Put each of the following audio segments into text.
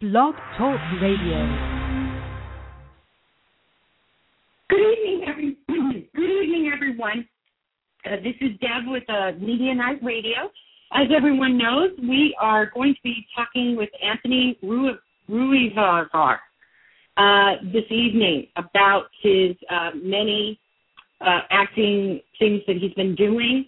Blog Talk Radio. Good evening, every good evening, everyone. Uh, this is Deb with uh, Media Nite Radio. As everyone knows, we are going to be talking with Anthony Ruivivar uh, this evening about his uh, many uh, acting things that he's been doing.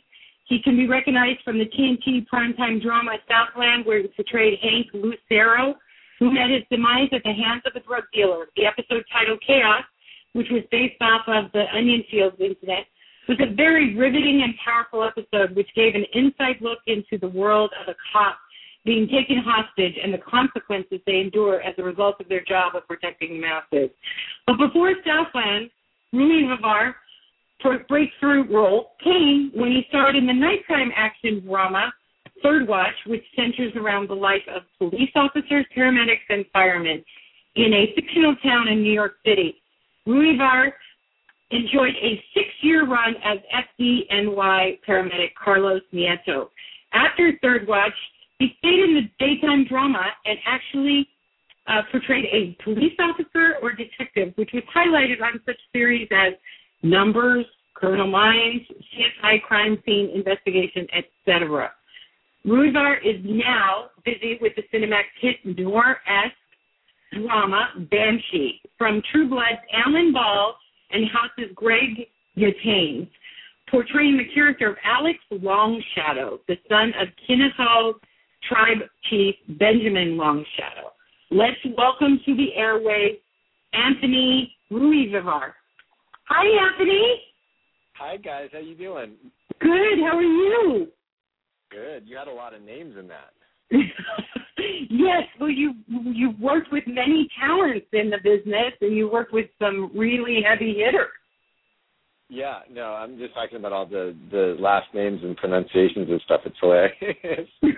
He can be recognized from the TNT primetime drama Southland, where he portrayed Hank Lucero, who met his demise at the hands of a drug dealer. The episode titled Chaos, which was based off of the Onion Fields incident, was a very riveting and powerful episode which gave an inside look into the world of a cop being taken hostage and the consequences they endure as a result of their job of protecting the masses. But before Southland, Ruivivar breakthrough role came when he starred in the nighttime action drama Third Watch, which centers around the life of police officers, paramedics, and firemen in a fictional town in New York City. Ruivar enjoyed a six-year run as FDNY paramedic Carlos Nieto. After Third Watch, he stayed in the daytime drama and actually uh, portrayed a police officer or detective, which was highlighted on such series as Numbers, Criminal Minds, CSI Crime Scene Investigation, etc. Ruivar is now busy with the Cinemax hit noir-esque drama Banshee from True Blood's Alan Ball and House's Greg Yaitanes, portraying the character of Alex Longshadow, the son of Kinaho tribe chief Benjamin Longshadow. Let's welcome to the airways Anthony Ruivivar. Hi, Anthony. Hi, guys. How you doing? Good. How are you? Good. You had a lot of names in that. yes, well, you you've worked with many talents in the business, and you worked with some really heavy hitters. Yeah, no, I'm just talking about all the the last names and pronunciations and stuff. It's hilarious.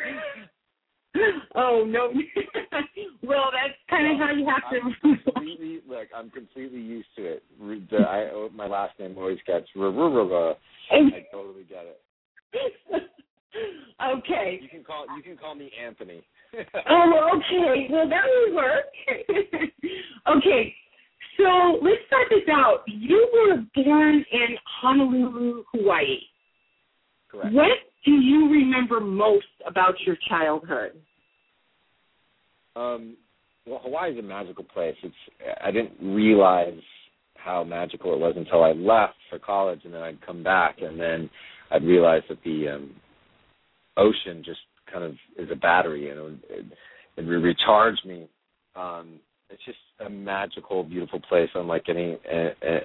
oh no! well, that's kind of how you have I'm to. completely, look, I'm completely used to it. The, I, my last name always gets. I totally get it. Okay. You can call you can call me Anthony. oh, okay. Well, that would work. okay. So let's start this out. You were born in Honolulu, Hawaii. Correct. What do you remember most about your childhood? Um, well, Hawaii is a magical place. It's I didn't realize how magical it was until I left for college, and then I'd come back, and then I'd realize that the um, ocean just kind of is a battery, you know, it, it recharge me. Um, it's just a magical, beautiful place, unlike any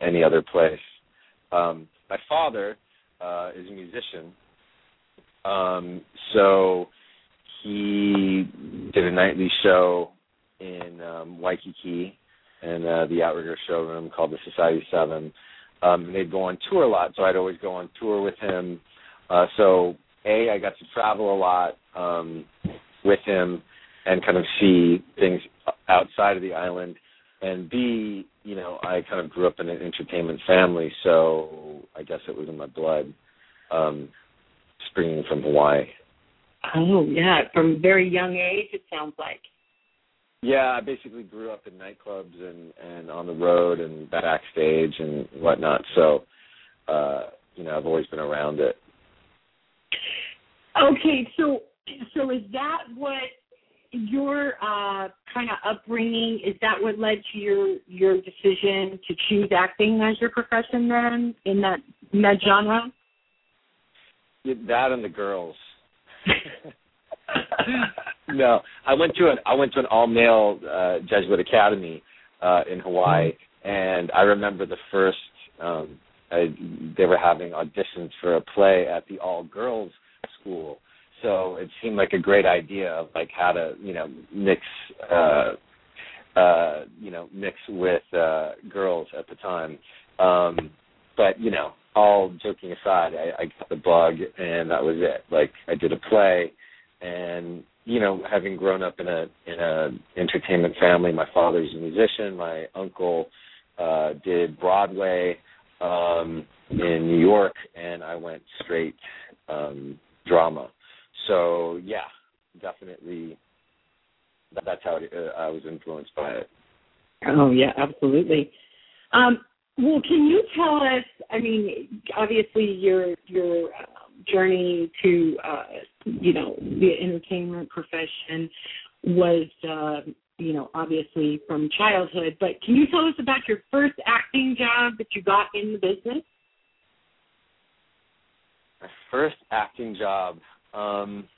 any other place. Um, my father uh, is a musician, um, so he did a nightly show in um, Waikiki and uh, the Outrigger showroom called the Society Seven. Um, and they'd go on tour a lot, so I'd always go on tour with him. Uh, so a I got to travel a lot um, with him and kind of see things outside of the island, and B you know I kind of grew up in an entertainment family, so I guess it was in my blood, um, springing from Hawaii. Oh yeah, from a very young age it sounds like. Yeah, I basically grew up in nightclubs and and on the road and backstage and whatnot. So, uh, you know, I've always been around it. Okay, so so is that what your uh, kind of upbringing is that what led to your your decision to choose acting as your profession then in that in that genre? That and the girls. no, I went to an I went to an all male uh, Jesuit academy uh, in Hawaii, and I remember the first um, I, they were having auditions for a play at the all girls school. So it seemed like a great idea of like how to, you know, mix uh uh you know, mix with uh girls at the time. Um but, you know, all joking aside, I, I got the bug and that was it. Like I did a play and you know, having grown up in a in a entertainment family, my father's a musician, my uncle uh did Broadway um in New York and I went straight um drama. So yeah, definitely that's how it, uh, I was influenced by it. Oh yeah, absolutely. Um, well, can you tell us? I mean, obviously your your um, journey to uh, you know the entertainment profession was uh, you know obviously from childhood. But can you tell us about your first acting job that you got in the business? My first acting job. Um,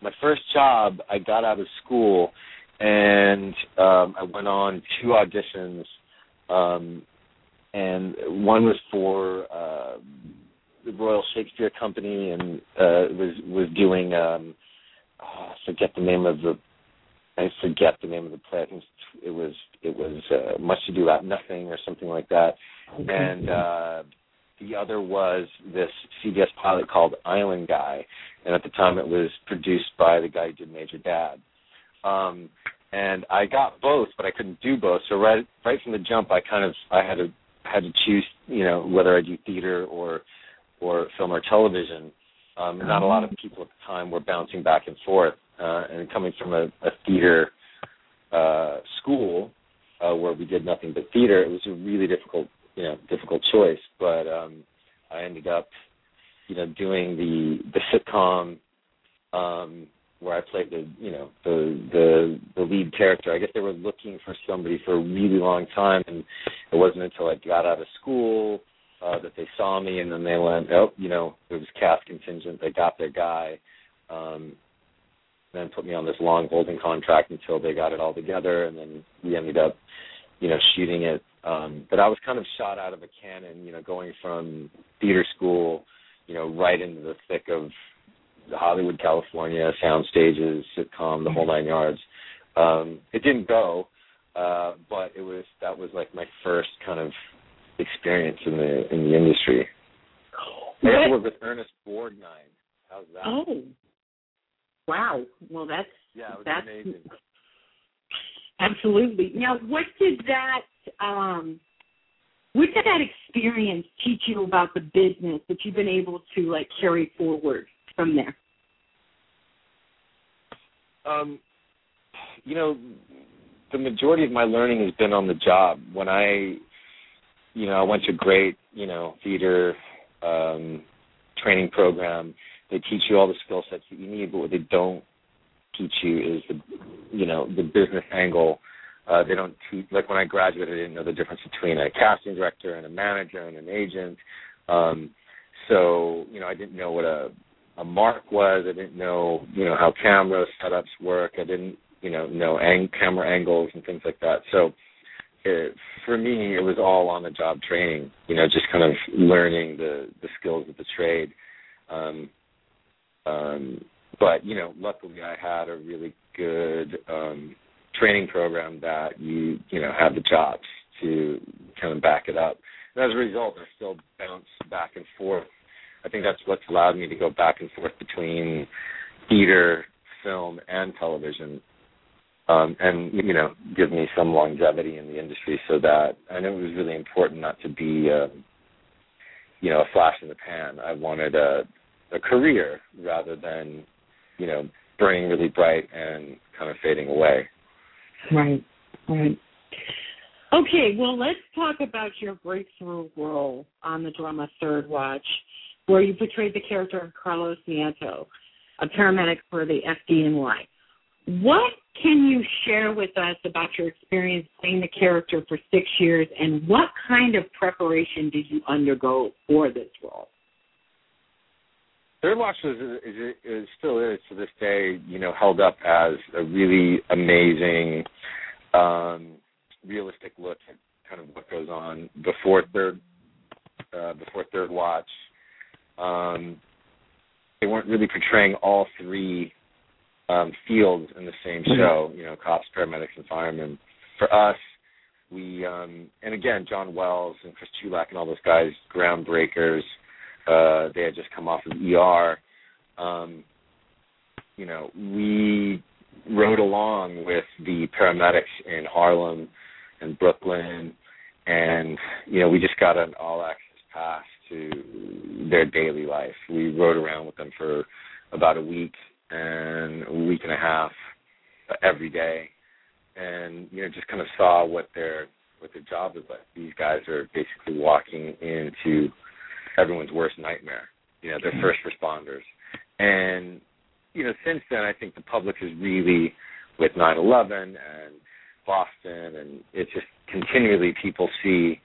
my first job, I got out of school and um, I went on two auditions, um, and one was for uh, the Royal Shakespeare Company, and uh, was was doing um, oh, I forget the name of the I forget the name of the play. I think it was it was uh, Much to Do About Nothing or something like that, and uh, the other was this CBS pilot called Island Guy, and at the time it was produced by the guy who did Major Dad. Um, and I got both, but I couldn't do both. So right right from the jump, I kind of I had to had to choose, you know, whether I do theater or or film or television. Um, not a lot of people at the time were bouncing back and forth. Uh, and coming from a, a theater uh, school uh, where we did nothing but theater, it was a really difficult, you know, difficult choice. But um, I ended up, you know, doing the the sitcom um, where I played the you know the the the lead character. I guess they were looking for somebody for a really long time, and it wasn't until I got out of school uh, that they saw me, and then they went, oh, you know, it was cast contingent. They got their guy, um, then put me on this long holding contract until they got it all together, and then we ended up, you know, shooting it. Um, but I was kind of shot out of a cannon, you know, going from theater school, you know, right into the thick of Hollywood, California, sound stages, sitcom, the whole nine yards. Um, it didn't go, uh, but it was that was like my first kind of experience in the in the industry. I got to work with Ernest Borgnine. How's that? Oh, wow! Well, that's yeah, it was that's amazing. absolutely. Now, what did that um, what did that experience teach you about the business that you've been able to like carry forward from there? Um, you know, the majority of my learning has been on the job. When I, you know, I went to great, you know, theater um, training program. They teach you all the skill sets that you need, but what they don't teach you is the, you know, the business angle. Uh, they don't teach. Like when I graduated, I didn't know the difference between a casting director and a manager and an agent. Um, so, you know, I didn't know what a a mark was. I didn't know, you know, how camera setups work. I didn't, you know, know ang- camera angles and things like that. So it, for me, it was all on the job training. You know, just kind of learning the the skills of the trade. Um, um, but you know, luckily, I had a really good um, training program that you you know have the chops to kind of back it up. And as a result, I still bounce back and forth I think that's what's allowed me to go back and forth between theater, film, and television, um, and you know, give me some longevity in the industry. So that I know it was really important not to be, uh, you know, a flash in the pan. I wanted a a career rather than, you know, burning really bright and kind of fading away. Right, right. Okay, well, let's talk about your breakthrough role on the drama Third Watch where you portrayed the character of Carlos Nieto, a paramedic for the FDNY. What can you share with us about your experience playing the character for six years, and what kind of preparation did you undergo for this role? Third Watch was is, is still is to this day, you know, held up as a really amazing, um, realistic look at kind of what goes on before third uh, before Third Watch um, they weren't really portraying all three um, fields in the same mm-hmm. show. You know, cops, paramedics, and firemen. For us, we um, and again, John Wells and Chris Chulack and all those guys, groundbreakers. Uh, they had just come off of ER. Um, you know, we rode along with the paramedics in Harlem and Brooklyn, and you know, we just got an all access pass to their daily life. We rode around with them for about a week and a week and a half, every day, and you know just kind of saw what their what their job is like. These guys are basically walking into everyone's worst nightmare. You know, they're first responders, and you know since then I think the public has really with 9/11 and Boston, and it's just continually people see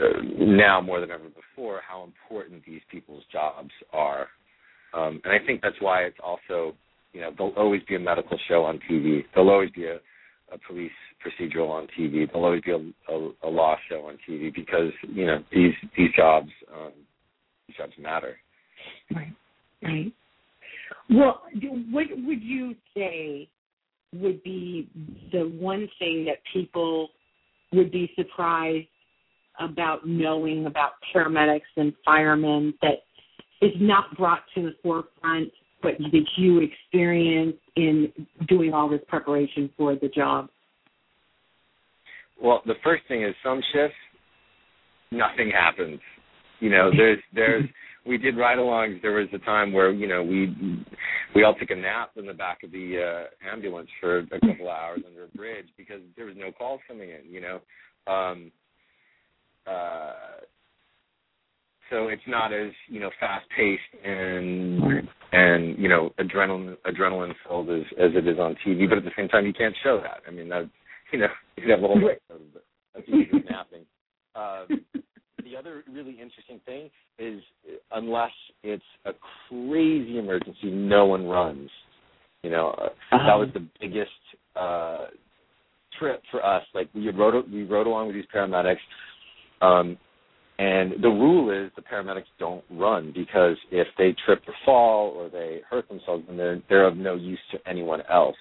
uh, now more than ever before how important these people's jobs are, um, and I think that's why it's also you know there'll always be a medical show on TV. There'll always be a, a police procedural on TV. There'll always be a, a, a law show on TV because you know these these jobs um, jobs matter. Right. Right. Well, what would you say would be the one thing that people would be surprised about knowing about paramedics and firemen that is not brought to the forefront, but that you experience in doing all this preparation for the job? Well, the first thing is some shifts, nothing happens. You know, there's there's we did ride-alongs. There was a time where you know we we all took a nap in the back of the uh, ambulance for a couple of hours under a bridge because there was no calls coming in. You know, um, uh, so it's not as you know fast-paced and and you know adrenaline adrenaline filled as as it is on TV. But at the same time, you can't show that. I mean, that you know you have a whole episode of you napping. Um, really interesting thing is unless it's a crazy emergency, no one runs. You know, uh, uh-huh. that was the biggest uh trip for us. Like we rode we rode along with these paramedics, um, and the rule is the paramedics don't run because if they trip or fall or they hurt themselves, then they're they're of no use to anyone else,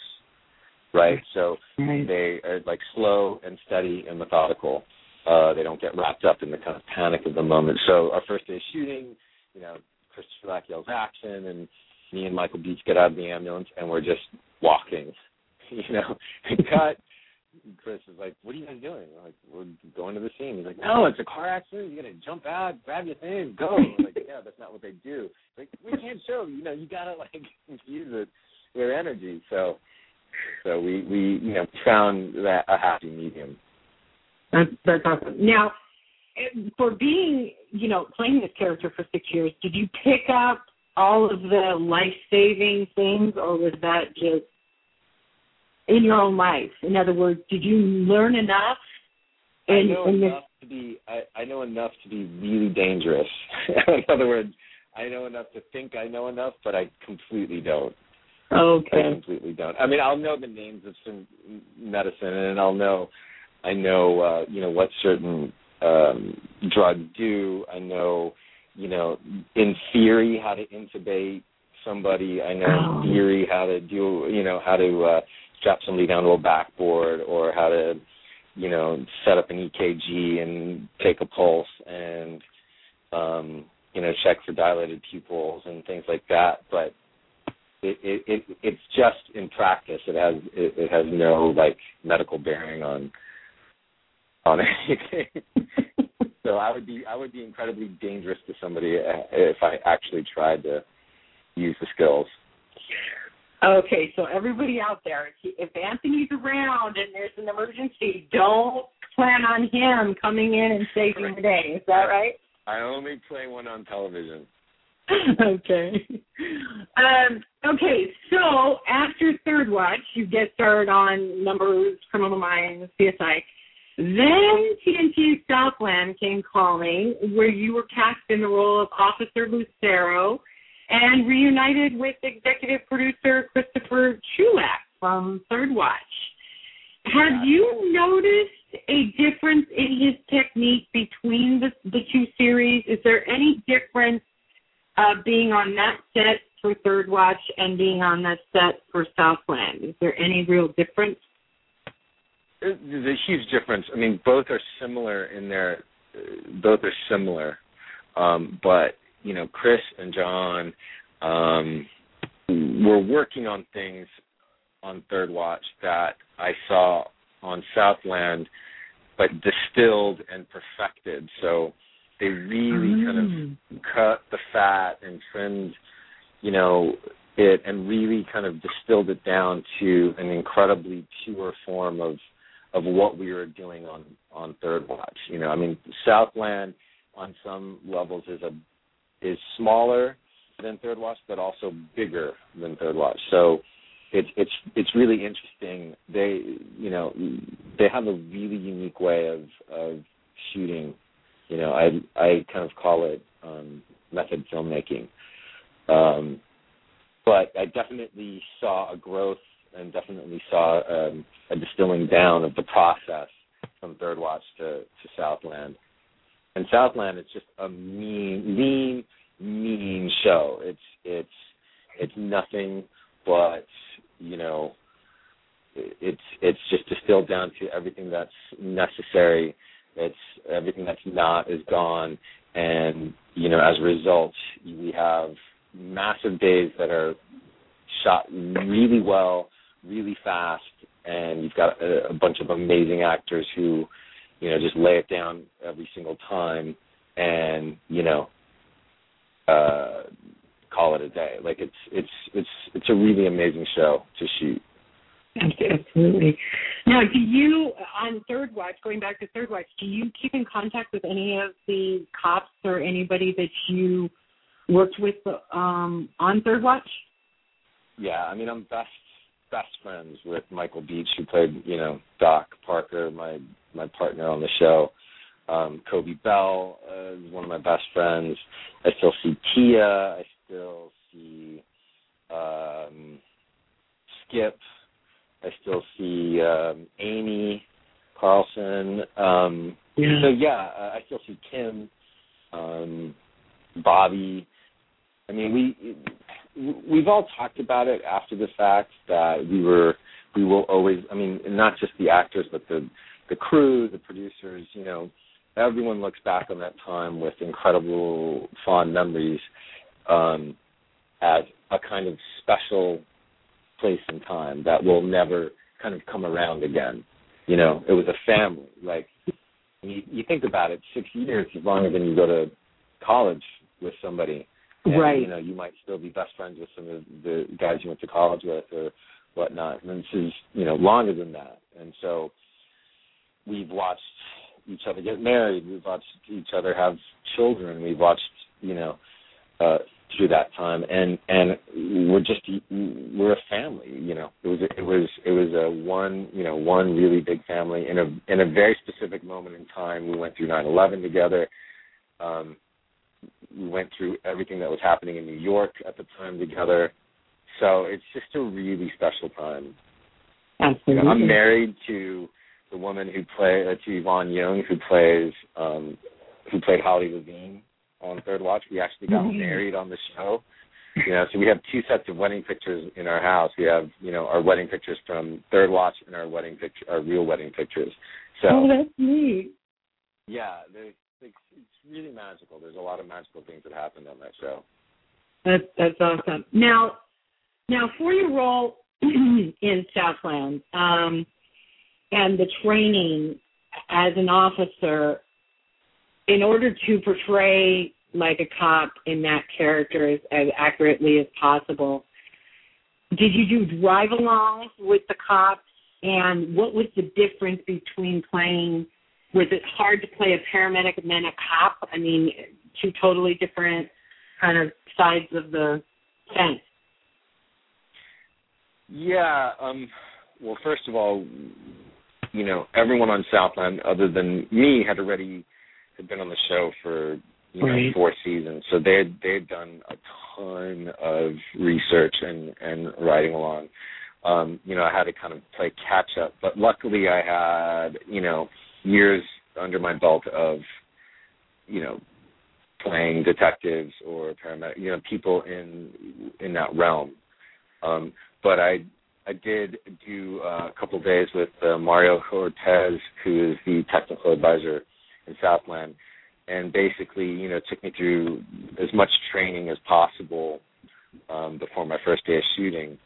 right? So right. they are like slow and steady and methodical. Uh, they don't get wrapped up in the kind of panic of the moment. So our first day shooting, you know, Chris Black yells action, and me and Michael Beach get out of the ambulance, and we're just walking, you know, and cut. Chris is like, "What are you guys doing?" We're like, "We're going to the scene." He's like, "No, it's a car accident. You gotta jump out, grab your things, go." I'm like, "Yeah, that's not what they do." Like, we can't show. You know, you gotta like infuse it with energy. So, so we we you know found that a happy medium. That's that's awesome. Now, for being you know playing this character for six years, did you pick up all of the life saving things, or was that just in your own life? In other words, did you learn enough? In, I know enough to be. I, I know enough to be really dangerous. in other words, I know enough to think I know enough, but I completely don't. Okay. I completely don't. I mean, I'll know the names of some medicine, and I'll know I know uh, you know what certain um, drugs do. I know you know in theory how to intubate somebody. I know oh. in theory how to do you know how to uh, strap somebody down to a backboard or how to you know set up an EKG and take a pulse and um, you know check for dilated pupils and things like that. But it, it, it it's just in practice. It has it, it has no like medical bearing on on anything. so I would be I would be incredibly dangerous to somebody if I actually tried to use the skills. Okay, so everybody out there, if Anthony's around and there's an emergency, don't plan on him coming in and saving the day. Is that right? I only play one on television. okay. Um, okay, so after Third Watch, you get started on Numbers, Criminal Minds, CSI. Then TNT Southland came calling, where you were cast in the role of Officer Lucero and reunited with executive producer Christopher Chulack from Third Watch. Have you noticed a difference in his technique between the, the two series? Is there any difference uh, being on that set for Third Watch and being on that set for Southland? Is there any real difference? There's a huge difference. I mean, both are similar in their, both are similar, um, but you know, Chris and John um, were working on things on Third Watch that I saw on Southland, but distilled and perfected. So they really mm. kind of mm. cut the fat and trimmed, you know, it and really kind of distilled it down to an incredibly pure form of of what we were doing on on Third Watch. You know, I mean, Southland on some levels is a is smaller than Third Watch, but also bigger than Third Watch. So it's it's it's really interesting. They you know they have a really unique way of of shooting. You know, I I kind of call it um, method filmmaking. Um, but I definitely saw a growth and definitely saw um, a distilling down of the process from Third Watch to, to Southland. And Southland is just a mean, mean, mean show. It's it's it's nothing but you know it's it's just distilled down to everything that's necessary. It's everything that's not is gone, and you know as a result we have massive days that are shot really well, really fast, and you've got a, a bunch of amazing actors who, you know, just lay it down every single time, and you know, uh, call it a day. Like it's it's it's it's a really amazing show to shoot. Absolutely. Now, do you on Third Watch, going back to Third Watch, do you keep in contact with any of the cops or anybody that you worked with um, on Third Watch? Yeah, I mean, I'm best best friends with Michael Beach, who played, you know, Doc Parker, my my partner on the show. Um, Coby Bell uh, is one of my best friends. I still see Tia. I still see um, Skip. I still see um, Amy Carlson. Um, yeah. So yeah, I still see Kim, um, Bobby. I mean, we we've all talked about it after the fact that we were we will always. I mean, not just the actors, but the the crew, the producers. You know, everyone looks back on that time with incredible fond memories um, as a kind of special place and time that will never kind of come around again. You know, it was a family. Like you, you think about it, six years is longer than you go to college with somebody. And, right. You know, you might still be best friends with some of the guys you went to college with or whatnot. And this is, you know, longer than that. And so we've watched each other get married. We've watched each other have children. We've watched, you know, uh, through that time, and and we're just we're a family. You know, it was it was it was a one you know one really big family in a in a very specific moment in time. We went through nine eleven together. Um, we went through everything that was happening in New York at the time together. So it's just a really special time. Absolutely. You know, I'm married to the woman who play uh, to Yvonne Jung, who plays um, who played Holly Levine on Third Watch. We actually got Mhm. married on the show. You know, so we have two sets of wedding pictures in our house. We have, you know, our wedding pictures from Third Watch and our wedding picture, our real wedding pictures. So oh, that's neat. yeah, there's, it's, it's really magical. There's a lot of magical things that happened on that show. That's that's awesome. Now, now for your role in Southland um, and the training as an officer, in order to portray like a cop in that character as, as accurately as possible, did you do drive-alongs with the cops? And what was the difference between playing? Was it hard to play a paramedic and then a cop? I mean, two totally different kind of sides of the fence. Yeah. Um, well, first of all, you know, everyone on Southland other than me had already had been on the show for you know Right. four seasons, so they they had done a ton of research and and writing along. Um, you know, I had to kind of play catch up, but luckily I had you know years under my belt of you know playing detectives or paramedic, you know, people in in that realm. Um, but I I did do uh, a couple of days with uh, Mario Cortez, who is the technical advisor in Southland, and basically, you know, took me through as much training as possible um, before my first day of shooting.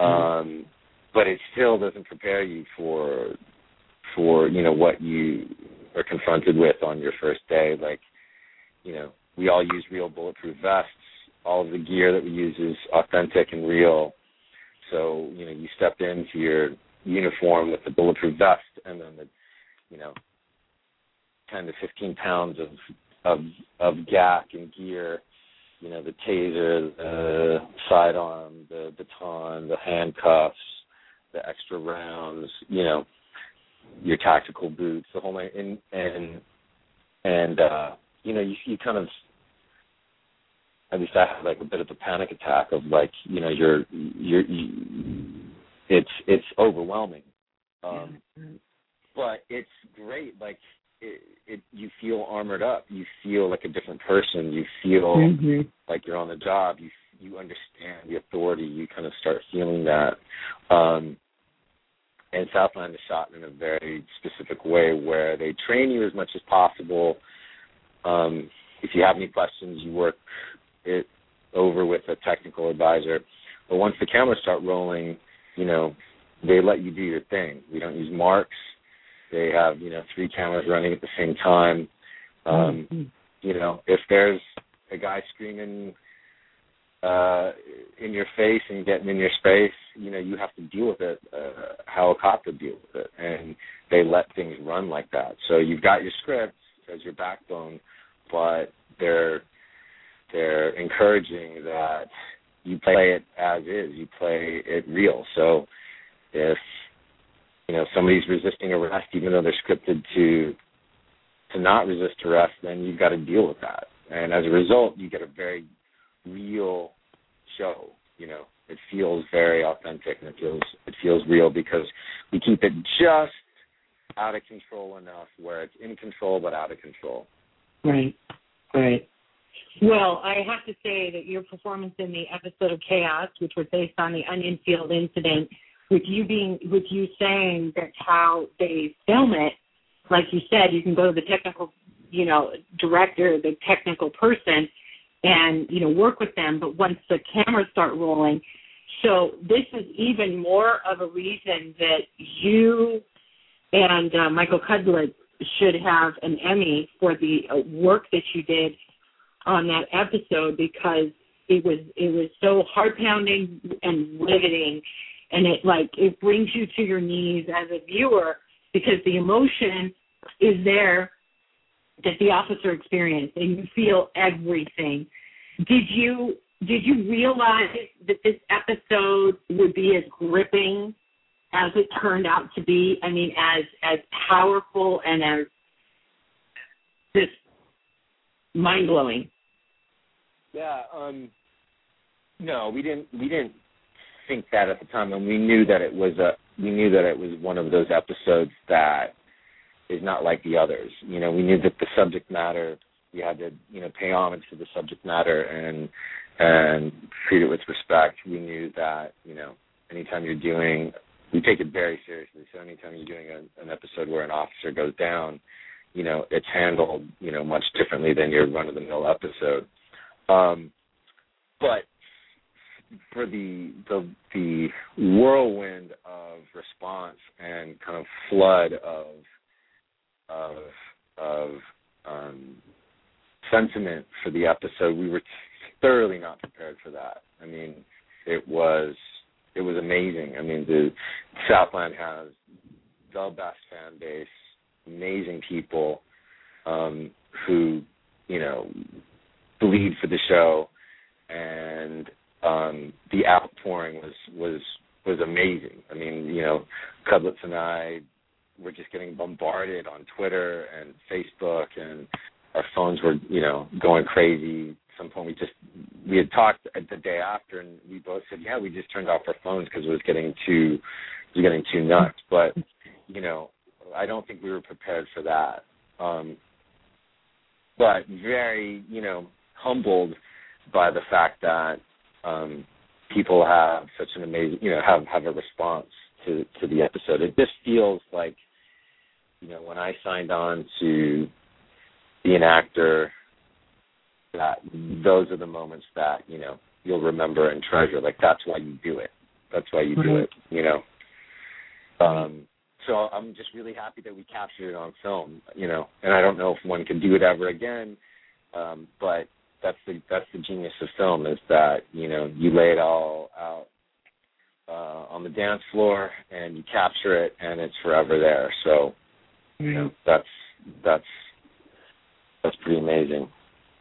Um, but it still doesn't prepare you for for you know what you are confronted with on your first day. Like, you know, we all use real bulletproof vests all of the gear that we use is authentic and real. So you know, you step into your uniform with the bulletproof vest, and then the you know, ten to fifteen pounds of of of GAC and gear. You know, the taser, the sidearm, the baton, the handcuffs, the extra rounds. You know, your tactical boots, the whole night, and and and uh, you know, you you kind of at least I had like a bit of a panic attack of like, you know, you're you're you, it's it's overwhelming. Um but it's great like it, it you feel armored up. You feel like a different person. You feel mm-hmm. like you're on the job. You you understand the authority. You kind of start feeling that. Um and Southland is shot in a very specific way where they train you as much as possible. Um, if you have any questions, you work it over with a technical advisor. But once the cameras start rolling, you know, they let you do your thing. We don't use marks. They have, you know, three cameras running at the same time. Um, mm-hmm. You know, if there's a guy screaming uh in your face and getting in your space, you know, you have to deal with it uh, how a cop would deal with it. And they let things run like that. So you've got your script as your backbone, but they're they're encouraging that you play it as is, you play it real. So if you know somebody's resisting arrest, even though they're scripted to to not resist arrest, then you've got to deal with that. And as a result, you get a very real show. You know, it feels very authentic and it feels it feels real because we keep it just out of control enough where it's in control but out of control. Right. Right. Well, I have to say that your performance in the episode of Chaos, which was based on the Onion Field incident, with you being with you saying that's how they film it, like you said, you can go to the technical, you know, director, the technical person, and you know work with them. But once the cameras start rolling, so this is even more of a reason that you and uh, Michael Cudlitz should have an Emmy for the uh, work that you did on that episode because it was it was so heart pounding and riveting and it like it brings you to your knees as a viewer because the emotion is there that the officer experienced and you feel everything. Did you did you realize that this episode would be as gripping as it turned out to be? I mean as as powerful and as just mind blowing yeah, um no, we didn't we didn't think that at the time and we knew that it was a we knew that it was one of those episodes that is not like the others. You know, we knew that the subject matter we had to, you know, pay homage to the subject matter and and treat it with respect. We knew that, you know, anytime you're doing we take it very seriously. So anytime you're doing a, an episode where an officer goes down, you know, it's handled, you know, much differently than your run of the mill episode. Um, but for the the the whirlwind of response and kind of flood of of of um, sentiment for the episode, we were thoroughly not prepared for that. I mean, it was it was amazing. I mean, the Southland has the best fan base, amazing people um, who you know bleed for the show, and um, the outpouring was was was amazing. I mean, you know, Cudlitz and I were just getting bombarded on Twitter and Facebook, and our phones were, you know, going crazy. At some point, we just we had talked the day after, and we both said, "Yeah, we just turned off our phones because it was getting too it was getting too nuts." But you know, I don't think we were prepared for that. Um, but very, you know, humbled by the fact that um, people have such an amazing, you know, have have a response to to the episode. It just feels like, you know, when I signed on to be an actor, that those are the moments that you know you'll remember and treasure. Like that's why you do it. That's why you do it. You know. Um, so I'm just really happy that we captured it on film. You know, and I don't know if one can do it ever again, um, but that's the that's the genius of film is that you know you lay it all out uh, on the dance floor and you capture it and it's forever there. So you know that's that's that's pretty amazing.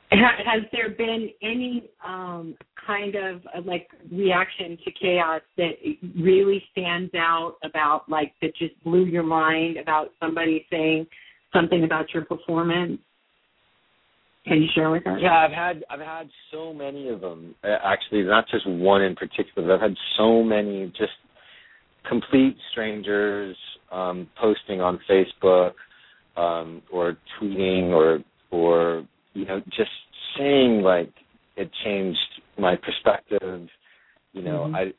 Has there been any um, kind of uh, like reaction to chaos that really stands out about like that just blew your mind about somebody saying something about your performance? Can you share with us? Yeah, I've had I've had so many of them. Actually, not just one in particular. I've had so many just complete strangers um, posting on Facebook um, or tweeting or or you know just saying like it changed my perspective. You know, mm-hmm. I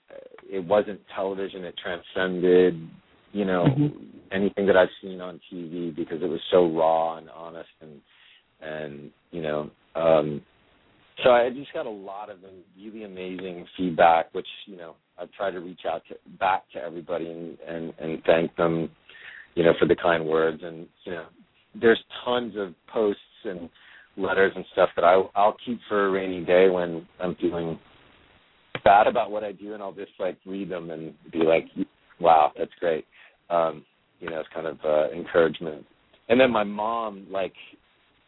it wasn't television; it transcended you know mm-hmm. anything that I've seen on TV because it was so raw and honest and and you know um so I just got a lot of really amazing feedback, which you know I've tried to reach out to back to everybody and and and thank them, you know, for the kind words. And you know, there's tons of posts and letters and stuff that I I'll keep for a rainy day when I'm feeling bad about what I do, and I'll just like read them and be like, wow, that's great. Um, you know, it's kind of uh, encouragement. And then my mom, like,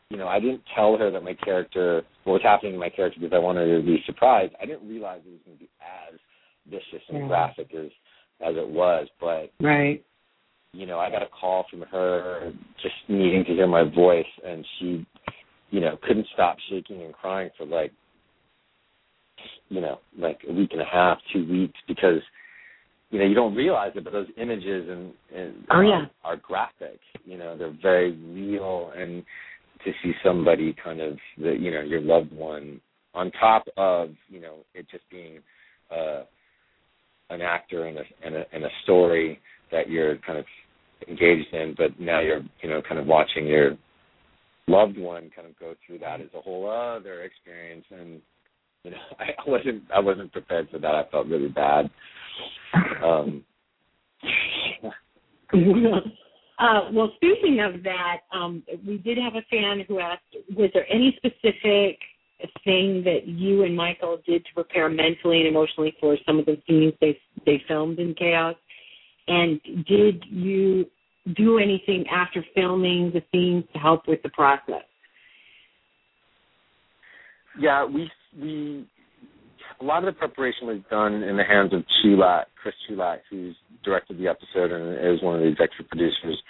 you know, I didn't tell her that my character, what was happening to my character, because I wanted her to be surprised. I didn't realize it was going to be as vicious and yeah. graphic as as it was. But right, you know, I got a call from her just needing to hear my voice, and she, you know, couldn't stop shaking and crying for like, you know, like a week and a half, two weeks, because you know you don't realize it, but those images and, and oh, yeah. are, are graphic. You know, they're very real and to see somebody kind of the you know your loved one on top of you know it just being uh, an actor in a, a a story that you're kind of engaged in, but now you're you know kind of watching your loved one kind of go through that as a whole other experience and you know I wasn't I wasn't prepared for that. I felt really bad. Um Uh, well, speaking of that, um, we did have a fan who asked, was there any specific thing that you and Michael did to prepare mentally and emotionally for some of the scenes they they filmed in Chaos? And did you do anything after filming the scenes to help with the process? Yeah, we we a lot of the preparation was done in the hands of Chulack, Chris Chulack, who's directed the episode and is one of the executive producers.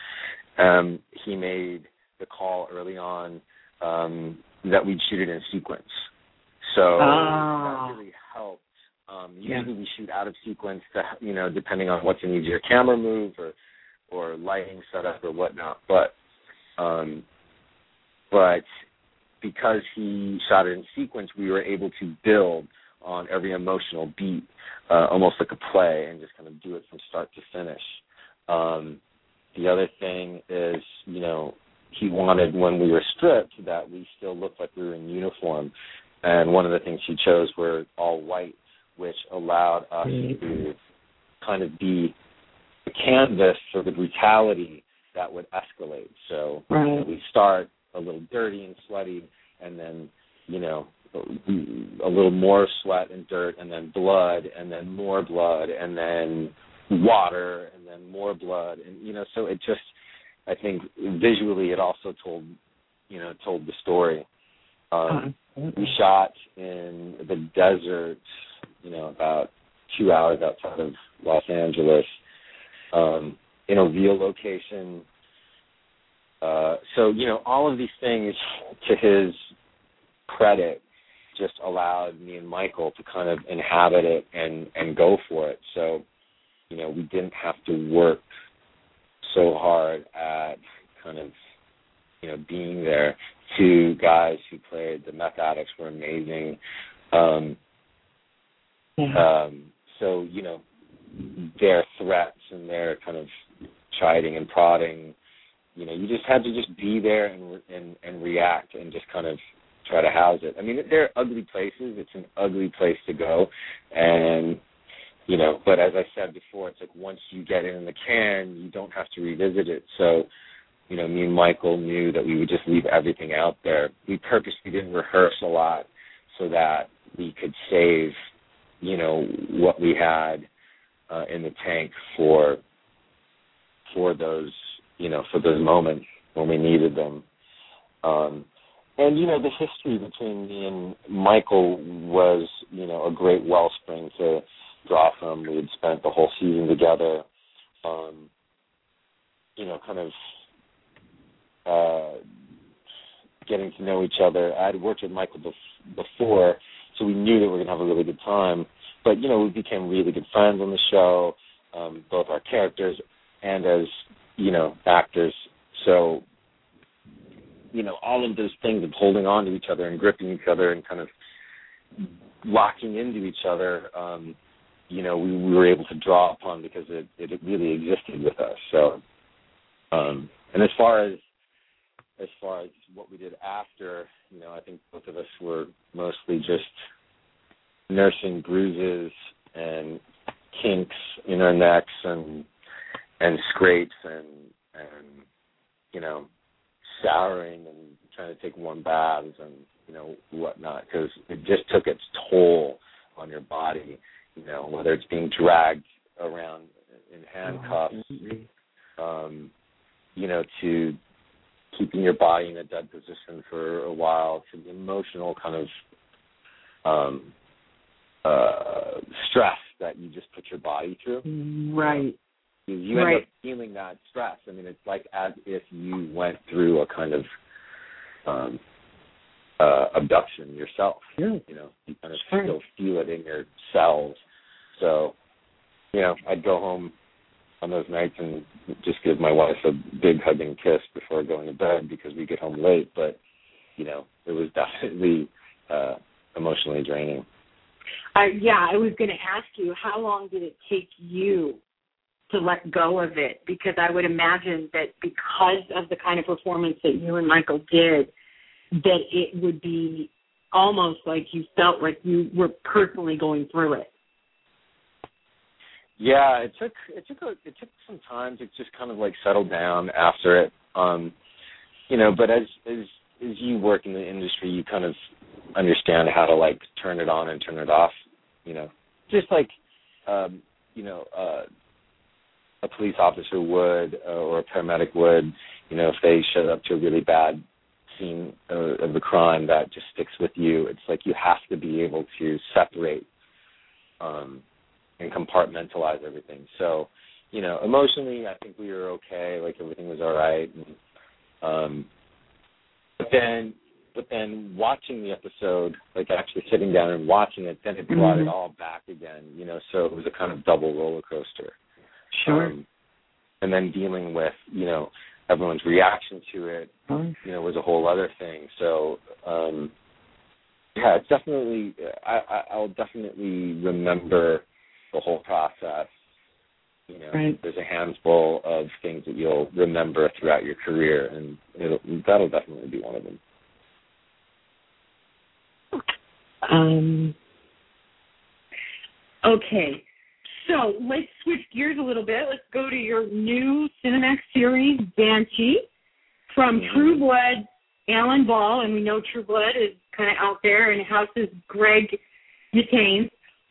Um, he made the call early on um, that we'd shoot it in sequence. So ah. that really helped. Um, usually yeah. we shoot out of sequence, to, you know, depending on what's in easier camera move or or lighting setup or whatnot. But um, but because he shot it in sequence, we were able to build on every emotional beat, uh, almost like a play, and just kind of do it from start to finish. Um, the other thing is, you know, he wanted when we were stripped that we still looked like we were in uniform, and one of the things he chose were all white, which allowed us mm-hmm. to kind of be the canvas for the brutality that would escalate. So right. you know, we start a little dirty and sweaty, and then you know a little more sweat and dirt and then blood and then more blood and then water and then more blood and you know so it just i think visually it also told you know told the story. Um we shot in the desert you know about two hours outside of los angeles um in a real location. Uh so you know all of these things to his credit just allowed me and Michael to kind of inhabit it and and go for it. So, you know, we didn't have to work so hard at kind of you know being there. Two guys who played the meth addicts were amazing. Um, yeah. um, so you know their threats and their kind of chiding and prodding you know you just had to just be there and and and react and just kind of try to house it. I mean, they're ugly places. It's an ugly place to go, and you know. But as I said before, it's like once you get it in the can, you don't have to revisit it. So, you know, me and Michael knew that we would just leave everything out there. We purposely didn't rehearse a lot so that we could save, you know, what we had uh, in the tank for for those, you know, for those moments when we needed them. Um, and you know, the history between me and Michael was, you know, a great wellspring to from. We had spent the whole season together. Um, you know, kind of uh, getting to know each other. I had worked with Michael bef- before, so we knew that we were going to have a really good time. But you know, we became really good friends on the show, um, both our characters and as you know actors. So you know, all of those things of holding on to each other and gripping each other and kind of locking into each other. Um, you know, we, we were able to draw upon because it, it really existed with us. So, um, and as far as as far as what we did after, you know, I think both of us were mostly just nursing bruises and kinks in our necks and and scrapes and and you know showering and trying to take warm baths and you know whatnot because it just took its toll on your body you know whether it's being dragged around in handcuffs um you know to keeping your body in a dead position for a while to the emotional kind of um uh stress that you just put your body through right you, you right. end up feeling that stress i mean it's like as if you went through a kind of um uh abduction yourself yeah. you know you kind of Sure. still feel it in your cells so you know i'd go home on those nights and just give my wife a big hugging kiss before going to bed because we get home late but you know it was definitely uh emotionally draining Uh, yeah, I was going to ask you, how long did it take you to let go of it? Because I would imagine that because of the kind of performance that you and Michael did, that it would be almost like you felt like you were personally going through it. Yeah, it took it took a, it took some time to just kind of like settle down after it. Um, you know, but as as as you work in the industry, you kind of understand how to like turn it on and turn it off. You know, just like um, you know uh, a police officer would uh, or a paramedic would. You know, if they showed up to a really bad scene uh, of a crime that just sticks with you, it's like you have to be able to separate. Um, and compartmentalize everything. So, you know, emotionally, I think we were okay. Like everything was all right. And, um, but then, but then watching the episode, like actually sitting down and watching it, then it brought Mhm. it all back again. You know, so it was a kind of double roller coaster. Sure. Um, and then dealing with, you know, everyone's reaction to it, you know, was a whole other thing. So, um, yeah, it's definitely. I, I I'll definitely remember the whole process. You know, Right. there's a handful of things that you'll remember throughout your career, and it'll, that'll definitely be one of them. Um, okay, so let's switch gears a little bit. Let's go to your new Cinemax series, Banshee, from. True Blood, Alan Ball, and we know True Blood is kind of out there, and House's Greg Yaitanes.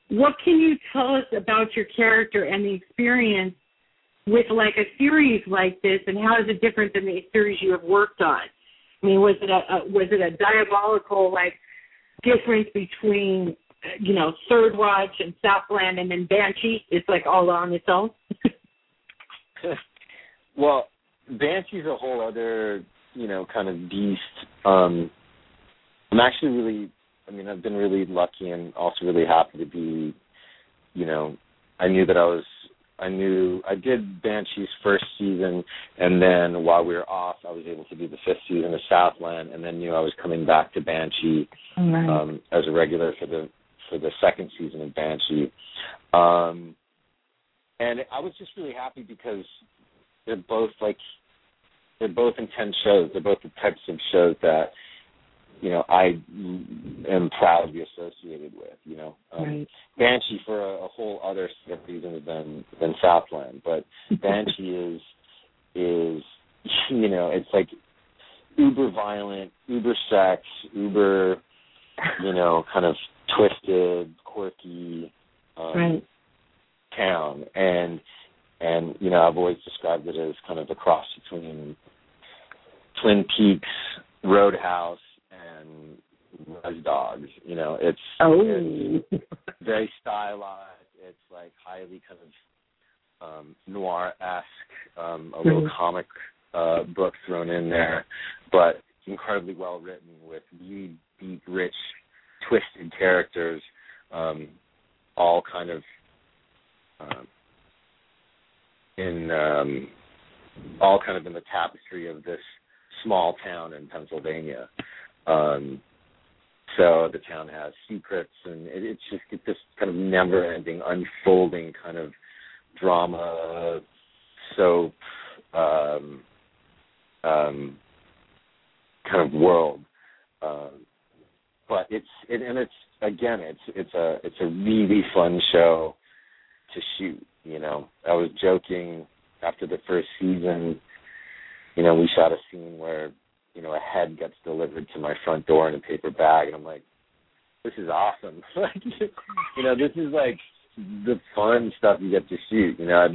What can you tell us about your character and the experience with like a series like this, and how is it different than the series you have worked on? I mean, was it a, a was it a diabolical like difference between you know Third Watch and Southland and then Banshee? It's like all on its own. well, Banshee's a whole other, you know, kind of beast. Um, I'm actually really, I mean, I've been really lucky and also really happy to be, you know, I knew that I was, I knew I did Banshee's first season, and then while we were off, I was able to do the fifth season of Southland, and then knew I was coming back to Banshee um, as a regular for the for the second season of Banshee. Um, and I was just really happy because they're both like they're both intense shows. They're both the types of shows that you know I am proud to be associated with. You know, um, right. Banshee for a, a whole other set of reasons than than Southland, but Banshee is is you know it's like uber violent, uber sex, uber you know, kind of twisted, quirky um, right. town, and and you know I've always described it as kind of a cross between Twin Peaks, Roadhouse, and Res Dogs. You know, it's, oh. it's very stylized. It's like highly kind of um, noir esque, um, a little Mhm. comic uh, book thrown in there, but incredibly well written with really deep, rich, twisted characters, um, all kind of um, in um, all kind of in the tapestry of this small town in Pennsylvania. Um, so the town has secrets, and it, it's just it's this kind of never-ending, unfolding kind of drama, soap, um, um, kind of world. Um, but it's it, and it's again, it's it's a it's a really fun show to shoot. You know, I was joking after the first season. You know, we shot a scene where you know a head gets delivered to my front door in a paper bag, and I'm like, this is awesome. like, you know, this is like the fun stuff you get to shoot. You know,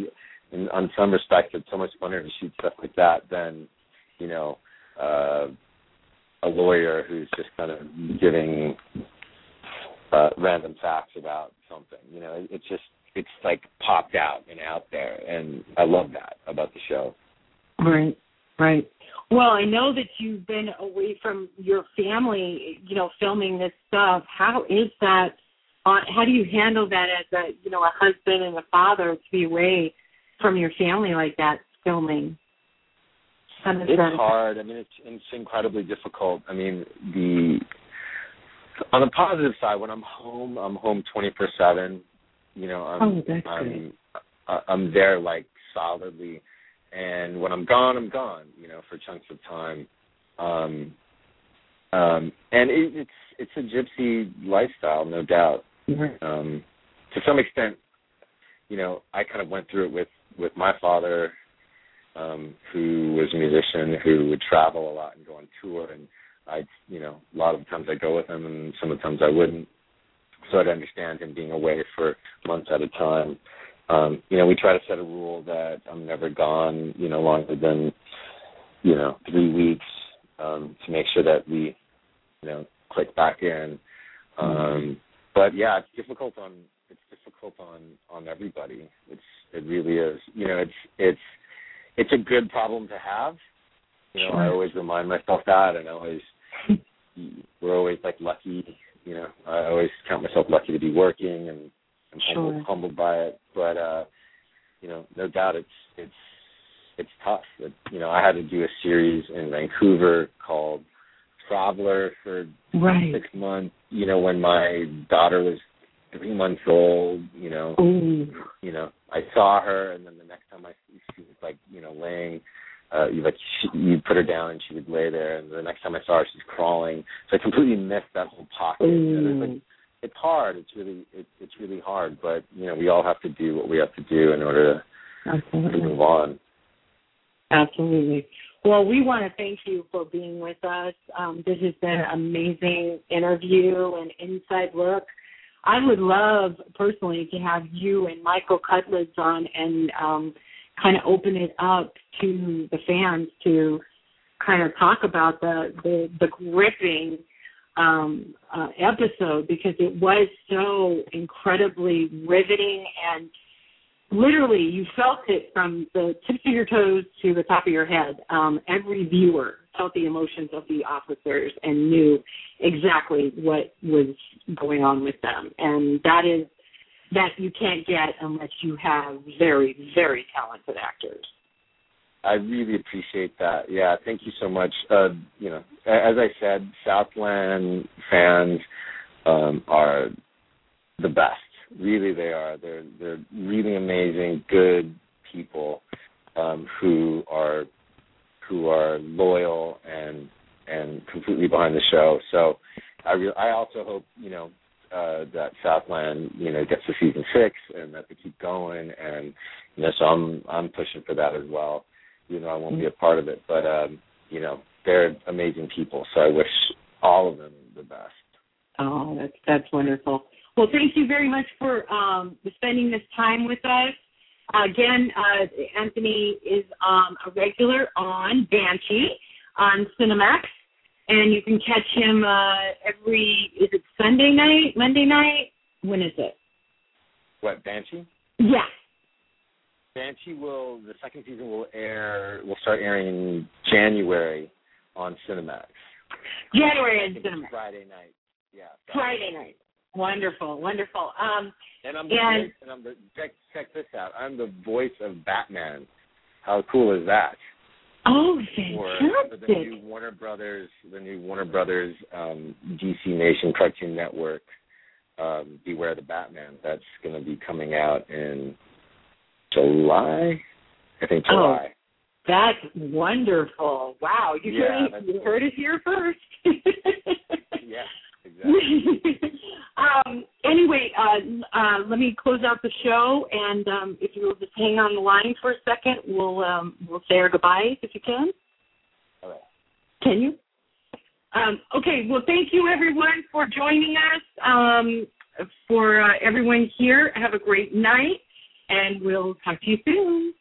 and on some respects, it's so much funner to shoot stuff like that than you know. uh a lawyer who's just kind of giving uh, random facts about something. You know, it, it's just it's like popped out and out there, and I love that about the show. Right, right. Well, I know that you've been away from your family, you know, filming this stuff. How is that? Uh, how do you handle that as a, you know, a husband and a father to be away from your family like that filming? It's hard. I mean, it's it's incredibly difficult. I mean, the on the positive side, when I'm home, I'm home twenty four seven. You know, I'm Oh, that's I'm I'm there like solidly, and when I'm gone, I'm gone. You know, for chunks of time. Um, um, and it, it's it's a gypsy lifestyle, no doubt. Right. Um, to some extent, you know, I kind of went through it with with my father, um, who was a musician who would travel a lot and go on tour, and I, you know, a lot of the times I go with him, and some of the times I wouldn't. So I'd understand him being away for months at a time. Um, you know, we try to set a rule that I'm never gone, you know, longer than, you know, three weeks, um, to make sure that we, you know, click back in. Um, but yeah, it's difficult on it's difficult on on everybody. It's it really is. You know, it's it's it's a good problem to have. You know, I always remind myself that, and I always we're always like lucky. You know, I always count myself lucky to be working, and I'm humbled, Sure. humbled by it. But uh, you know, no doubt it's it's it's tough. It, you know, I had to do a series in Vancouver called Traveler for Right. six months. You know, when my daughter was three months old. You know, Ooh. you know, I saw her, and then the next time I she was like, you know, laying. Uh, you like she, you put her down and she would lay there, and the next time I saw her, she's crawling. So I completely missed that whole pocket. Know, there's, like, it's hard. It's really it, it's really hard, but you know, we all have to do what we have to do in order to, to move on. Absolutely. Well, we want to thank you for being with us. Um, this has been an amazing interview and inside look. I would love personally to have you and Michael Cudlitz on and um, kind of open it up to the fans to kind of talk about the the, the gripping um, uh, episode because it was so incredibly riveting and literally you felt it from the tips of your toes to the top of your head. Um, every viewer felt the emotions of the officers and knew exactly what was going on with them. And that is that you can't get unless you have very, very talented actors. I really appreciate that. Yeah, thank you so much. Uh, you know, as I said, Southland fans um, are the best. Really, they are. They're they're really amazing, good people um, who are who are loyal and and completely behind the show. So I re- I also hope you know uh, that Southland you know gets to season six and that they keep going and you know so I'm I'm pushing for that as well. You know I won't be a part of it, but um, you know they're amazing people. So I wish all of them the best. Oh, that's that's wonderful. Well, thank you very much for um, spending this time with us. Again, uh, Anthony is um, a regular on Banshee on Cinemax, and you can catch him uh, every is it Sunday night, Monday night? When is it? What Banshee? Yeah. Banshee will the second season will air will start airing in January on Cinemax. January on Cinemax. Friday night. Yeah. Friday night. Wonderful, wonderful. Um, And I'm the And- voice, and I'm the check check this out. I'm the voice of Batman. How cool is that? oh, For, for the new Warner Brothers, the new Warner Brothers um, DC Nation Cartoon Network. Um, Beware the Batman. That's going to be coming out in July. I think Oh, July. That's wonderful. Wow, you Yeah, heard, that's you cool. heard it here first. yeah, exactly. um, anyway, uh, uh, let me close out the show, and um, if you will just hang on the line for a second, we'll um, we'll say our goodbyes if you can. All right. Can you? Um, okay. Well, thank you everyone for joining us. Um, for uh, everyone here, have a great night, and we'll talk to you soon.